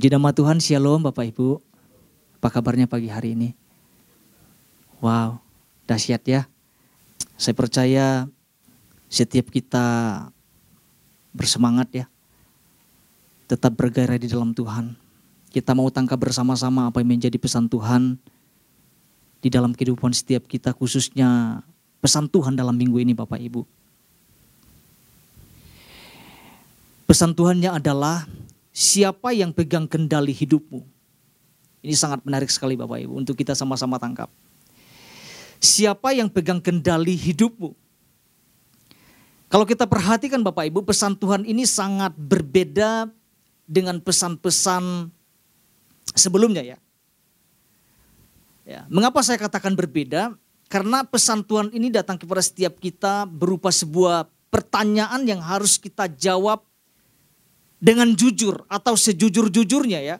Puji nama Tuhan, Shalom Bapak Ibu. Apa kabarnya pagi hari ini? Wow, dahsyat ya. Saya percaya setiap kita bersemangat ya. Tetap bergairah di dalam Tuhan. Kita mau tangkap bersama-sama apa yang menjadi pesan Tuhan di dalam kehidupan setiap kita khususnya pesan Tuhan dalam minggu ini Bapak Ibu. Pesan Tuhannya adalah siapa yang pegang kendali hidupmu. Ini sangat menarik sekali Bapak Ibu untuk kita sama-sama tangkap. Siapa yang pegang kendali hidupmu? Kalau kita perhatikan Bapak Ibu, pesan Tuhan ini sangat berbeda dengan pesan-pesan sebelumnya ya. ya. Mengapa saya katakan berbeda? Karena pesan Tuhan ini datang kepada setiap kita berupa sebuah pertanyaan yang harus kita jawab dengan jujur atau sejujur-jujurnya ya.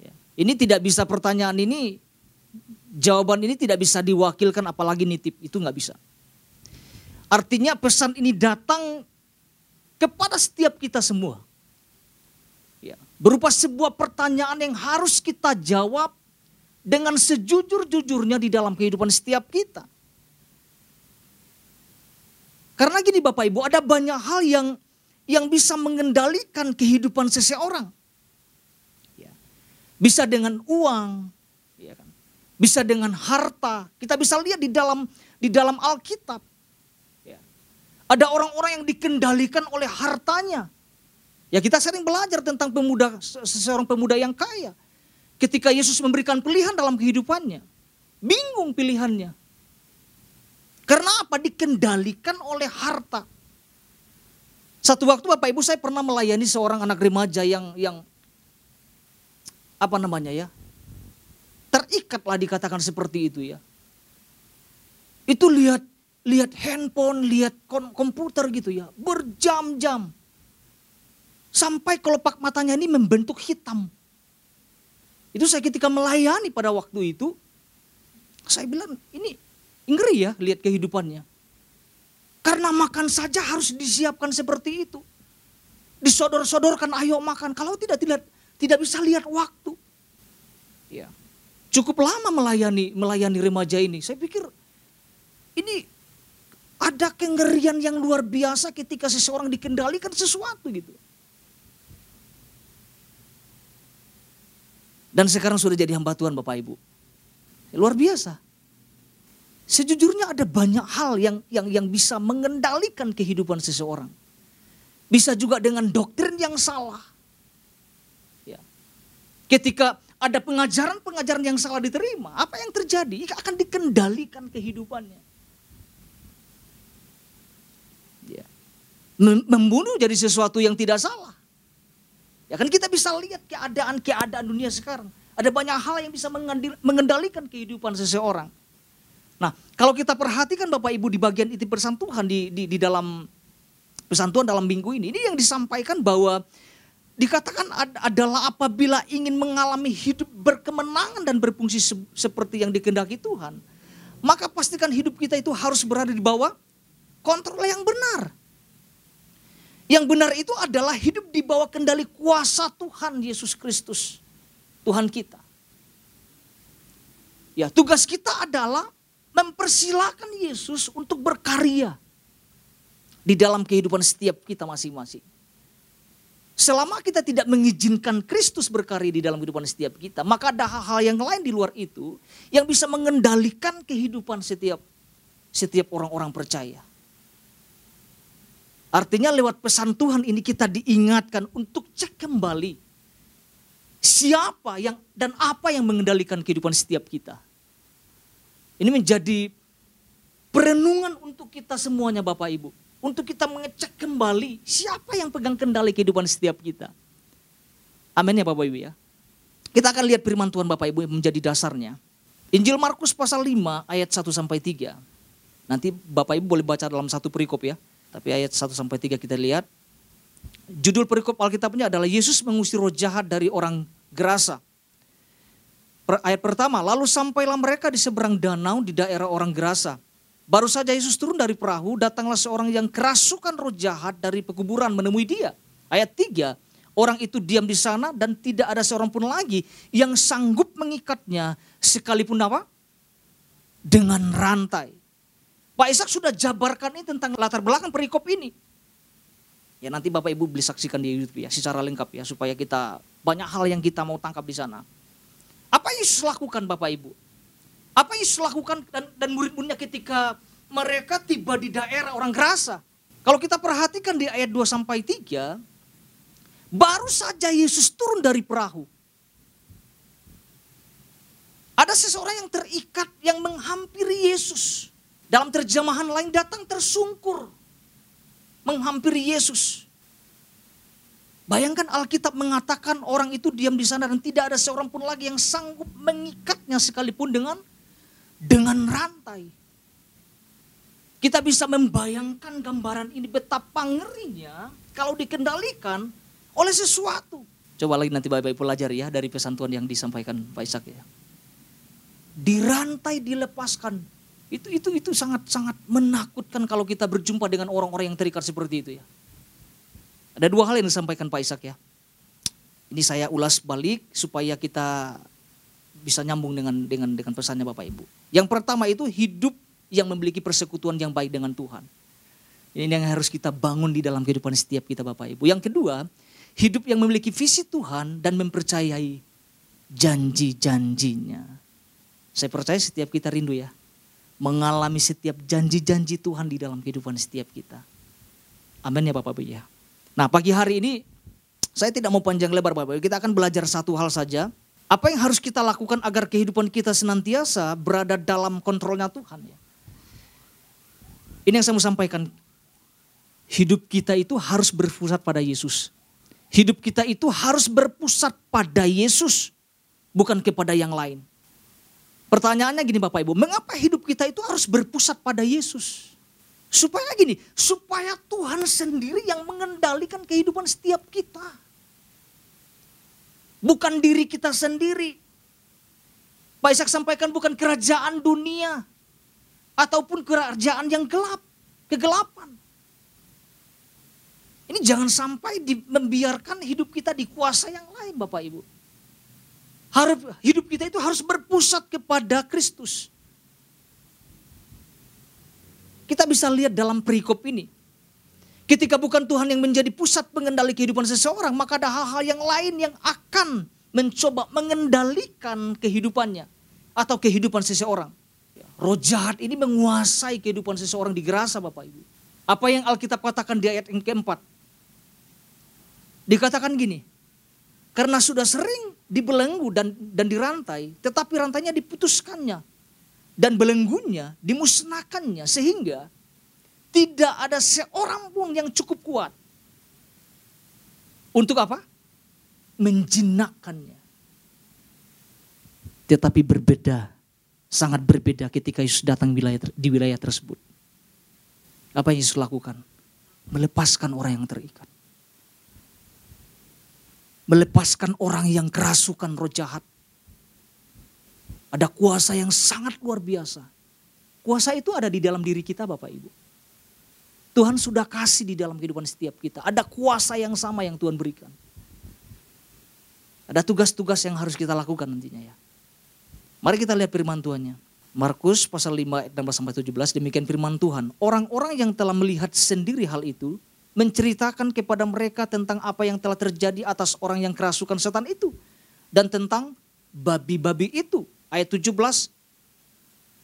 ya. Ini tidak bisa pertanyaan ini, jawaban ini tidak bisa diwakilkan apalagi nitip, itu nggak bisa. Artinya pesan ini datang kepada setiap kita semua. Ya, berupa sebuah pertanyaan yang harus kita jawab dengan sejujur-jujurnya di dalam kehidupan setiap kita. Karena gini Bapak Ibu, ada banyak hal yang yang bisa mengendalikan kehidupan seseorang. Ya. Bisa dengan uang, ya kan? bisa dengan harta. Kita bisa lihat di dalam di dalam Alkitab. Ya. Ada orang-orang yang dikendalikan oleh hartanya. Ya kita sering belajar tentang pemuda seseorang pemuda yang kaya. Ketika Yesus memberikan pilihan dalam kehidupannya, bingung pilihannya. Karena apa? Dikendalikan oleh harta. Satu waktu Bapak Ibu saya pernah melayani seorang anak remaja yang yang apa namanya ya? Terikatlah dikatakan seperti itu ya. Itu lihat lihat handphone, lihat komputer gitu ya, berjam-jam. Sampai kelopak matanya ini membentuk hitam. Itu saya ketika melayani pada waktu itu, saya bilang ini ngeri ya lihat kehidupannya. Karena makan saja harus disiapkan seperti itu. Disodor-sodorkan ayo makan. Kalau tidak tidak tidak bisa lihat waktu. Ya. Cukup lama melayani melayani remaja ini. Saya pikir ini ada kengerian yang luar biasa ketika seseorang dikendalikan sesuatu gitu. Dan sekarang sudah jadi hamba Tuhan Bapak Ibu. Luar biasa. Sejujurnya ada banyak hal yang yang yang bisa mengendalikan kehidupan seseorang. Bisa juga dengan doktrin yang salah. Ya. Ketika ada pengajaran-pengajaran yang salah diterima, apa yang terjadi? Akan dikendalikan kehidupannya. Ya. Membunuh jadi sesuatu yang tidak salah. Ya kan kita bisa lihat keadaan-keadaan dunia sekarang. Ada banyak hal yang bisa mengendalikan kehidupan seseorang. Nah, kalau kita perhatikan Bapak Ibu di bagian itu pesan Tuhan di, di, di dalam pesan Tuhan dalam minggu ini, ini yang disampaikan bahwa dikatakan adalah apabila ingin mengalami hidup berkemenangan dan berfungsi se seperti yang dikendaki Tuhan, maka pastikan hidup kita itu harus berada di bawah kontrol yang benar. Yang benar itu adalah hidup di bawah kendali kuasa Tuhan Yesus Kristus, Tuhan kita. Ya, tugas kita adalah mempersilahkan Yesus untuk berkarya di dalam kehidupan setiap kita masing-masing. Selama kita tidak mengizinkan Kristus berkarya di dalam kehidupan setiap kita, maka ada hal-hal yang lain di luar itu yang bisa mengendalikan kehidupan setiap setiap orang-orang percaya. Artinya lewat pesan Tuhan ini kita diingatkan untuk cek kembali siapa yang dan apa yang mengendalikan kehidupan setiap kita. Ini menjadi perenungan untuk kita semuanya Bapak Ibu. Untuk kita mengecek kembali siapa yang pegang kendali kehidupan setiap kita. Amin ya Bapak Ibu ya. Kita akan lihat firman Tuhan Bapak Ibu menjadi dasarnya. Injil Markus pasal 5 ayat 1 sampai 3. Nanti Bapak Ibu boleh baca dalam satu perikop ya. Tapi ayat 1 sampai 3 kita lihat. Judul perikop Alkitabnya adalah Yesus mengusir roh jahat dari orang Gerasa ayat pertama, lalu sampailah mereka di seberang danau di daerah orang Gerasa. Baru saja Yesus turun dari perahu, datanglah seorang yang kerasukan roh jahat dari pekuburan menemui dia. Ayat tiga, Orang itu diam di sana dan tidak ada seorang pun lagi yang sanggup mengikatnya sekalipun apa? Dengan rantai. Pak Ishak sudah jabarkan ini tentang latar belakang perikop ini. Ya nanti Bapak Ibu beli saksikan di YouTube ya secara lengkap ya supaya kita banyak hal yang kita mau tangkap di sana. Apa Yesus lakukan Bapak Ibu? Apa Yesus lakukan dan, dan murid-muridnya ketika mereka tiba di daerah orang Gerasa? Kalau kita perhatikan di ayat 2 sampai 3, baru saja Yesus turun dari perahu. Ada seseorang yang terikat yang menghampiri Yesus. Dalam terjemahan lain datang tersungkur menghampiri Yesus. Bayangkan Alkitab mengatakan orang itu diam di sana dan tidak ada seorang pun lagi yang sanggup mengikatnya sekalipun dengan dengan rantai. Kita bisa membayangkan gambaran ini betapa ngerinya kalau dikendalikan oleh sesuatu. Coba lagi nanti Bapak Ibu pelajari ya dari pesan Tuhan yang disampaikan Pak Ishak ya. Dirantai dilepaskan itu itu itu sangat sangat menakutkan kalau kita berjumpa dengan orang-orang yang terikat seperti itu ya. Ada dua hal yang disampaikan Pak Ishak ya. Ini saya ulas balik supaya kita bisa nyambung dengan dengan dengan pesannya Bapak Ibu. Yang pertama itu hidup yang memiliki persekutuan yang baik dengan Tuhan. Ini yang harus kita bangun di dalam kehidupan setiap kita Bapak Ibu. Yang kedua, hidup yang memiliki visi Tuhan dan mempercayai janji-janjinya. Saya percaya setiap kita rindu ya mengalami setiap janji-janji Tuhan di dalam kehidupan setiap kita. Amin ya Bapak Ibu ya. Nah pagi hari ini saya tidak mau panjang lebar Bapak. Kita akan belajar satu hal saja. Apa yang harus kita lakukan agar kehidupan kita senantiasa berada dalam kontrolnya Tuhan ya. Ini yang saya mau sampaikan. Hidup kita itu harus berpusat pada Yesus. Hidup kita itu harus berpusat pada Yesus. Bukan kepada yang lain. Pertanyaannya gini Bapak Ibu, mengapa hidup kita itu harus berpusat pada Yesus? Supaya gini, supaya Tuhan sendiri yang mengendalikan kehidupan setiap kita. Bukan diri kita sendiri. Pak Ishak sampaikan bukan kerajaan dunia. Ataupun kerajaan yang gelap, kegelapan. Ini jangan sampai di, membiarkan hidup kita dikuasai yang lain Bapak Ibu. Harus hidup kita itu harus berpusat kepada Kristus. Kita bisa lihat dalam perikop ini. Ketika bukan Tuhan yang menjadi pusat pengendali kehidupan seseorang, maka ada hal-hal yang lain yang akan mencoba mengendalikan kehidupannya atau kehidupan seseorang. Roh jahat ini menguasai kehidupan seseorang di gerasa Bapak Ibu. Apa yang Alkitab katakan di ayat yang keempat. Dikatakan gini, karena sudah sering dibelenggu dan dan dirantai, tetapi rantainya diputuskannya dan belenggunya dimusnahkannya sehingga tidak ada seorang pun yang cukup kuat untuk apa? Menjinakkannya. Tetapi berbeda, sangat berbeda ketika Yesus datang di wilayah tersebut. Apa yang Yesus lakukan? Melepaskan orang yang terikat melepaskan orang yang kerasukan roh jahat. Ada kuasa yang sangat luar biasa. Kuasa itu ada di dalam diri kita Bapak Ibu. Tuhan sudah kasih di dalam kehidupan setiap kita. Ada kuasa yang sama yang Tuhan berikan. Ada tugas-tugas yang harus kita lakukan nantinya ya. Mari kita lihat firman Tuhannya. Markus pasal 5 ayat 16 sampai 17 demikian firman Tuhan. Orang-orang yang telah melihat sendiri hal itu menceritakan kepada mereka tentang apa yang telah terjadi atas orang yang kerasukan setan itu. Dan tentang babi-babi itu. Ayat 17.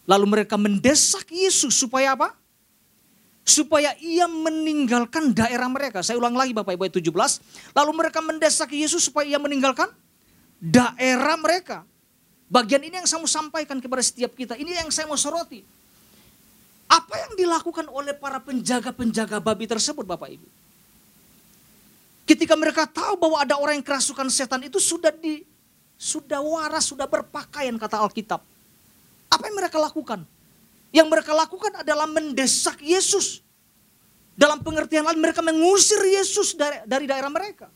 Lalu mereka mendesak Yesus supaya apa? Supaya ia meninggalkan daerah mereka. Saya ulang lagi Bapak Ibu ayat 17. Lalu mereka mendesak Yesus supaya ia meninggalkan daerah mereka. Bagian ini yang saya mau sampaikan kepada setiap kita. Ini yang saya mau soroti. Apa yang dilakukan oleh para penjaga-penjaga babi tersebut Bapak Ibu? Ketika mereka tahu bahwa ada orang yang kerasukan setan itu sudah di sudah waras, sudah berpakaian kata Alkitab. Apa yang mereka lakukan? Yang mereka lakukan adalah mendesak Yesus. Dalam pengertian lain mereka mengusir Yesus dari, dari daerah mereka.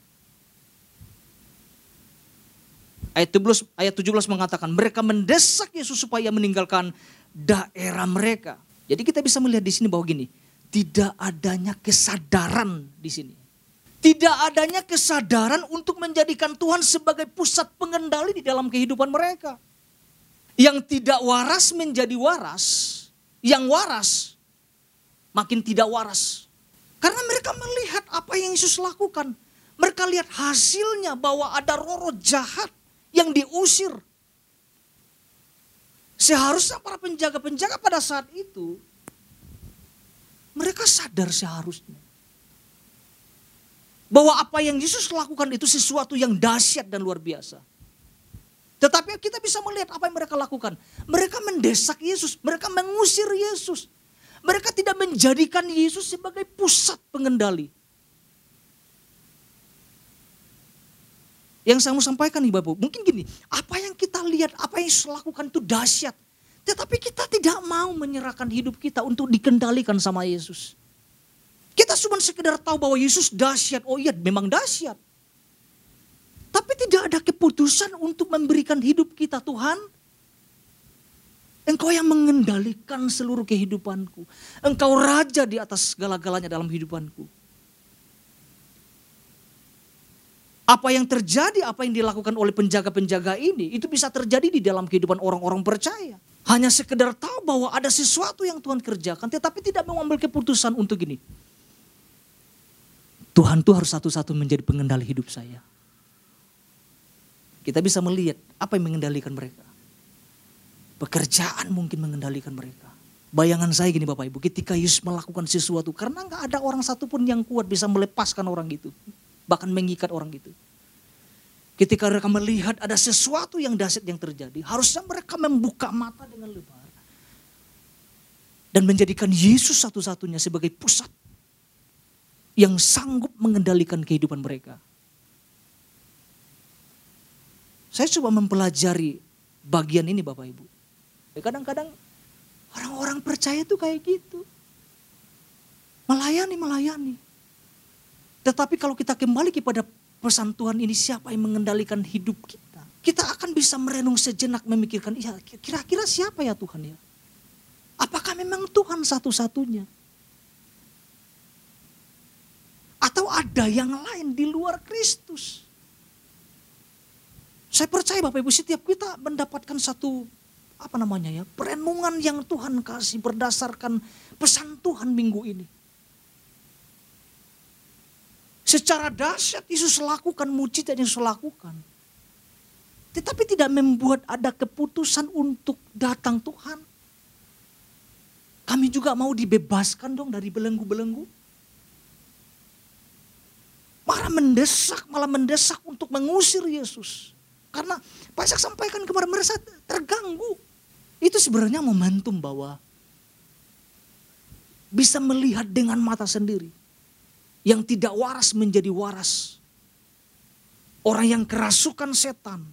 Ayat 17, ayat 17 mengatakan mereka mendesak Yesus supaya meninggalkan daerah mereka. Jadi kita bisa melihat di sini bahwa gini, tidak adanya kesadaran di sini. Tidak adanya kesadaran untuk menjadikan Tuhan sebagai pusat pengendali di dalam kehidupan mereka. Yang tidak waras menjadi waras, yang waras makin tidak waras. Karena mereka melihat apa yang Yesus lakukan. Mereka lihat hasilnya bahwa ada roh-roh jahat yang diusir. Seharusnya para penjaga-penjaga pada saat itu, mereka sadar seharusnya. Bahwa apa yang Yesus lakukan itu sesuatu yang dahsyat dan luar biasa. Tetapi kita bisa melihat apa yang mereka lakukan. Mereka mendesak Yesus, mereka mengusir Yesus. Mereka tidak menjadikan Yesus sebagai pusat pengendali. Yang saya mau sampaikan nih Bapak, mungkin gini, apa yang kita lihat, apa yang Yesus lakukan itu dahsyat. Tetapi kita tidak mau menyerahkan hidup kita untuk dikendalikan sama Yesus. Kita cuma sekedar tahu bahwa Yesus dahsyat, oh iya memang dahsyat. Tapi tidak ada keputusan untuk memberikan hidup kita Tuhan. Engkau yang mengendalikan seluruh kehidupanku. Engkau raja di atas segala-galanya dalam hidupanku. Apa yang terjadi, apa yang dilakukan oleh penjaga-penjaga ini, itu bisa terjadi di dalam kehidupan orang-orang percaya. Hanya sekedar tahu bahwa ada sesuatu yang Tuhan kerjakan, tetapi tidak mengambil keputusan untuk ini. Tuhan tuh harus satu-satu menjadi pengendali hidup saya. Kita bisa melihat apa yang mengendalikan mereka. Pekerjaan mungkin mengendalikan mereka. Bayangan saya gini Bapak Ibu, ketika Yesus melakukan sesuatu, karena nggak ada orang satupun yang kuat bisa melepaskan orang itu bahkan mengikat orang itu. Ketika mereka melihat ada sesuatu yang dahsyat yang terjadi, harusnya mereka membuka mata dengan lebar dan menjadikan Yesus satu-satunya sebagai pusat yang sanggup mengendalikan kehidupan mereka. Saya coba mempelajari bagian ini Bapak Ibu. Kadang-kadang orang-orang percaya itu kayak gitu. Melayani, melayani. Tetapi kalau kita kembali kepada pesan Tuhan ini siapa yang mengendalikan hidup kita. Kita akan bisa merenung sejenak memikirkan, ya kira-kira siapa ya Tuhan ya? Apakah memang Tuhan satu-satunya? Atau ada yang lain di luar Kristus? Saya percaya Bapak Ibu setiap kita mendapatkan satu apa namanya ya, perenungan yang Tuhan kasih berdasarkan pesan Tuhan minggu ini. Secara dahsyat Yesus lakukan mujizat yang Yesus lakukan. Tetapi tidak membuat ada keputusan untuk datang Tuhan. Kami juga mau dibebaskan dong dari belenggu-belenggu. Mendesak, malah mendesak untuk mengusir Yesus. Karena Pak sampaikan kemarin merasa terganggu. Itu sebenarnya momentum bahwa bisa melihat dengan mata sendiri yang tidak waras menjadi waras. Orang yang kerasukan setan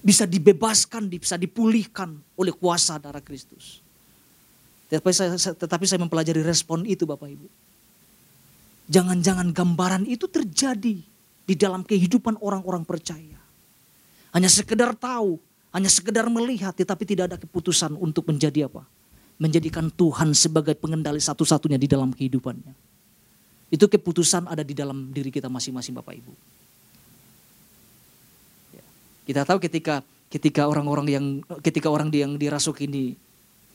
bisa dibebaskan, bisa dipulihkan oleh kuasa darah Kristus. Tetapi saya, tetapi saya mempelajari respon itu Bapak Ibu. Jangan-jangan gambaran itu terjadi di dalam kehidupan orang-orang percaya. Hanya sekedar tahu, hanya sekedar melihat tetapi tidak ada keputusan untuk menjadi apa? menjadikan Tuhan sebagai pengendali satu-satunya di dalam kehidupannya. Itu keputusan ada di dalam diri kita masing-masing Bapak Ibu. Ya. Kita tahu ketika ketika orang-orang yang ketika orang yang dirasuk ini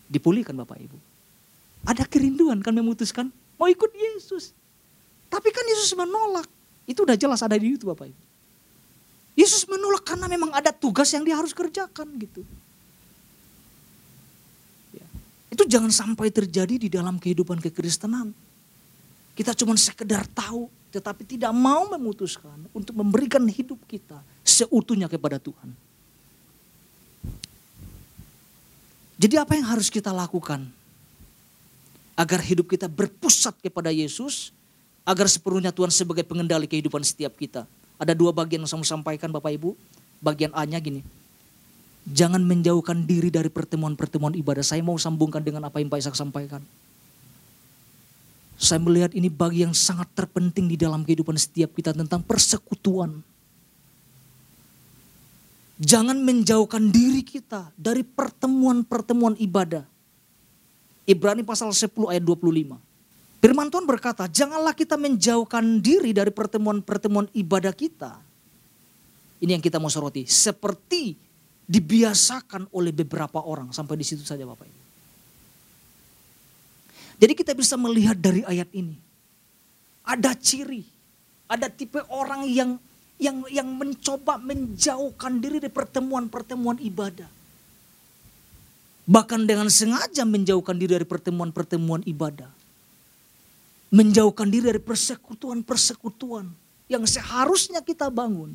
dipulihkan Bapak Ibu. Ada kerinduan kan memutuskan mau ikut Yesus. Tapi kan Yesus menolak. Itu udah jelas ada di itu Bapak Ibu. Yesus menolak karena memang ada tugas yang dia harus kerjakan gitu. Itu jangan sampai terjadi di dalam kehidupan kekristenan. Kita cuma sekedar tahu, tetapi tidak mau memutuskan untuk memberikan hidup kita seutuhnya kepada Tuhan. Jadi apa yang harus kita lakukan? Agar hidup kita berpusat kepada Yesus, agar sepenuhnya Tuhan sebagai pengendali kehidupan setiap kita. Ada dua bagian yang saya mau sampaikan Bapak Ibu. Bagian A-nya gini, Jangan menjauhkan diri dari pertemuan-pertemuan ibadah. Saya mau sambungkan dengan apa yang Pak Ishak sampaikan. Saya melihat ini bagi yang sangat terpenting di dalam kehidupan setiap kita tentang persekutuan. Jangan menjauhkan diri kita dari pertemuan-pertemuan ibadah. Ibrani pasal 10 ayat 25. Firman Tuhan berkata, janganlah kita menjauhkan diri dari pertemuan-pertemuan ibadah kita. Ini yang kita mau soroti. Seperti dibiasakan oleh beberapa orang. Sampai di situ saja Bapak Ibu. Jadi kita bisa melihat dari ayat ini. Ada ciri, ada tipe orang yang yang yang mencoba menjauhkan diri dari pertemuan-pertemuan ibadah. Bahkan dengan sengaja menjauhkan diri dari pertemuan-pertemuan ibadah. Menjauhkan diri dari persekutuan-persekutuan yang seharusnya kita bangun.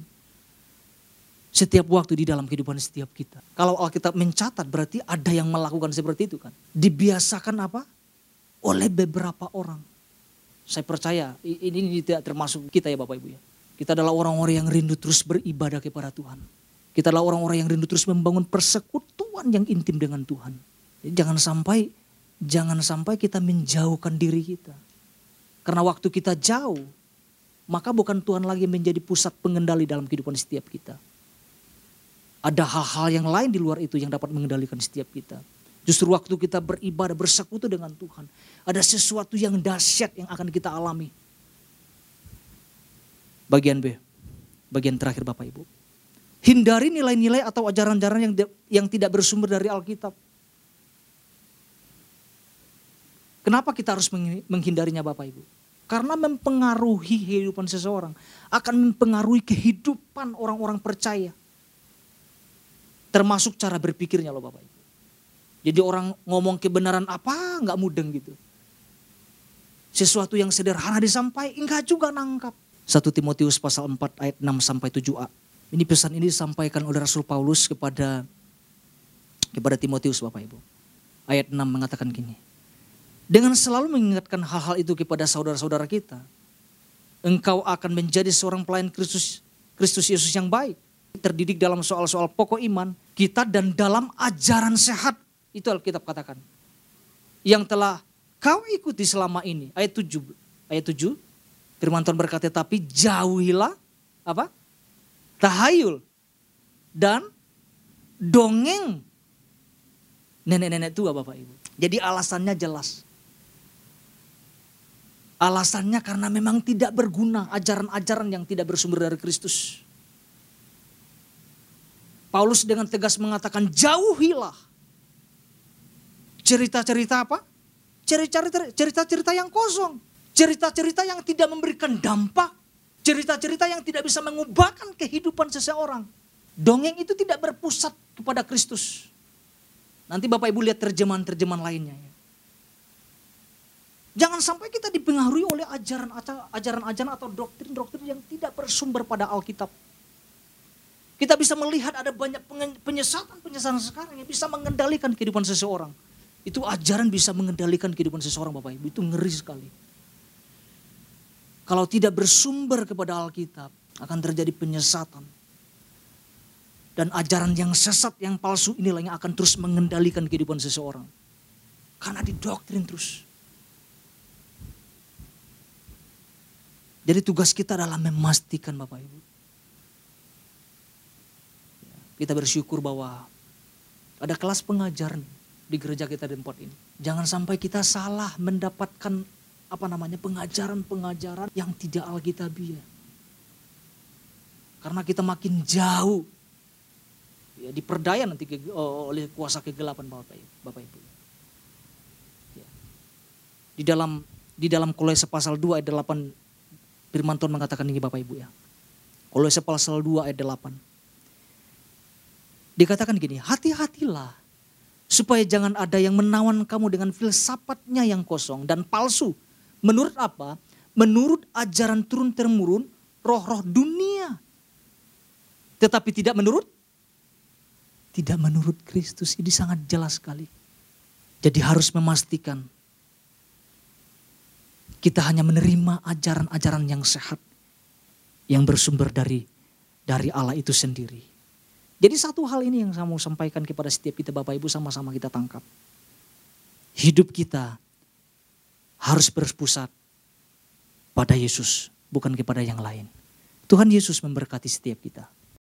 Setiap waktu di dalam kehidupan setiap kita. Kalau Alkitab mencatat berarti ada yang melakukan seperti itu kan. Dibiasakan apa? Oleh beberapa orang. Saya percaya ini, tidak termasuk kita ya Bapak Ibu ya. Kita adalah orang-orang yang rindu terus beribadah kepada Tuhan. Kita adalah orang-orang yang rindu terus membangun persekutuan yang intim dengan Tuhan. Jangan sampai jangan sampai kita menjauhkan diri kita. Karena waktu kita jauh, maka bukan Tuhan lagi menjadi pusat pengendali dalam kehidupan setiap kita. Ada hal-hal yang lain di luar itu yang dapat mengendalikan setiap kita. Justru waktu kita beribadah bersekutu dengan Tuhan, ada sesuatu yang dahsyat yang akan kita alami Bagian B, bagian terakhir Bapak Ibu. Hindari nilai-nilai atau ajaran-ajaran yang yang tidak bersumber dari Alkitab. Kenapa kita harus menghindarinya Bapak Ibu? Karena mempengaruhi kehidupan seseorang. Akan mempengaruhi kehidupan orang-orang percaya. Termasuk cara berpikirnya loh Bapak Ibu. Jadi orang ngomong kebenaran apa nggak mudeng gitu. Sesuatu yang sederhana disampaikan enggak juga nangkap. 1 Timotius pasal 4 ayat 6 sampai 7a. Ini pesan ini disampaikan oleh Rasul Paulus kepada kepada Timotius Bapak Ibu. Ayat 6 mengatakan gini. Dengan selalu mengingatkan hal-hal itu kepada saudara-saudara kita, engkau akan menjadi seorang pelayan Kristus Kristus Yesus yang baik, terdidik dalam soal-soal pokok iman kita dan dalam ajaran sehat. Itu Alkitab katakan. Yang telah kau ikuti selama ini. Ayat 7. Ayat 7 Firman Tuhan berkata, tapi jauhilah apa? Tahayul dan dongeng nenek-nenek tua Bapak Ibu. Jadi alasannya jelas. Alasannya karena memang tidak berguna ajaran-ajaran yang tidak bersumber dari Kristus. Paulus dengan tegas mengatakan jauhilah. Cerita-cerita apa? Cerita-cerita yang kosong Cerita-cerita yang tidak memberikan dampak. Cerita-cerita yang tidak bisa mengubahkan kehidupan seseorang. Dongeng itu tidak berpusat kepada Kristus. Nanti Bapak Ibu lihat terjemahan-terjemahan lainnya. Ya. Jangan sampai kita dipengaruhi oleh ajaran-ajaran atau doktrin-doktrin yang tidak bersumber pada Alkitab. Kita bisa melihat ada banyak penyesatan-penyesatan sekarang yang bisa mengendalikan kehidupan seseorang. Itu ajaran bisa mengendalikan kehidupan seseorang Bapak Ibu. Itu ngeri sekali. Kalau tidak bersumber kepada Alkitab, akan terjadi penyesatan. Dan ajaran yang sesat, yang palsu inilah yang akan terus mengendalikan kehidupan seseorang. Karena didoktrin terus. Jadi tugas kita adalah memastikan Bapak Ibu. Kita bersyukur bahwa ada kelas pengajaran di gereja kita di tempat ini. Jangan sampai kita salah mendapatkan apa namanya pengajaran-pengajaran yang tidak alkitabiah. Karena kita makin jauh ya, diperdaya nanti ke, oh, oleh kuasa kegelapan Bapak Ibu. Bapak Ibu. Ya. Di dalam di dalam Kolose pasal 2 ayat 8 firman Tuhan mengatakan ini Bapak Ibu ya. Kolose pasal 2 ayat 8. Dikatakan gini, hati-hatilah supaya jangan ada yang menawan kamu dengan filsafatnya yang kosong dan palsu Menurut apa? Menurut ajaran turun-temurun roh-roh dunia. Tetapi tidak menurut tidak menurut Kristus. Ini sangat jelas sekali. Jadi harus memastikan kita hanya menerima ajaran-ajaran yang sehat yang bersumber dari dari Allah itu sendiri. Jadi satu hal ini yang saya mau sampaikan kepada setiap kita Bapak Ibu sama-sama kita tangkap. Hidup kita harus berpusat pada Yesus, bukan kepada yang lain. Tuhan Yesus memberkati setiap kita.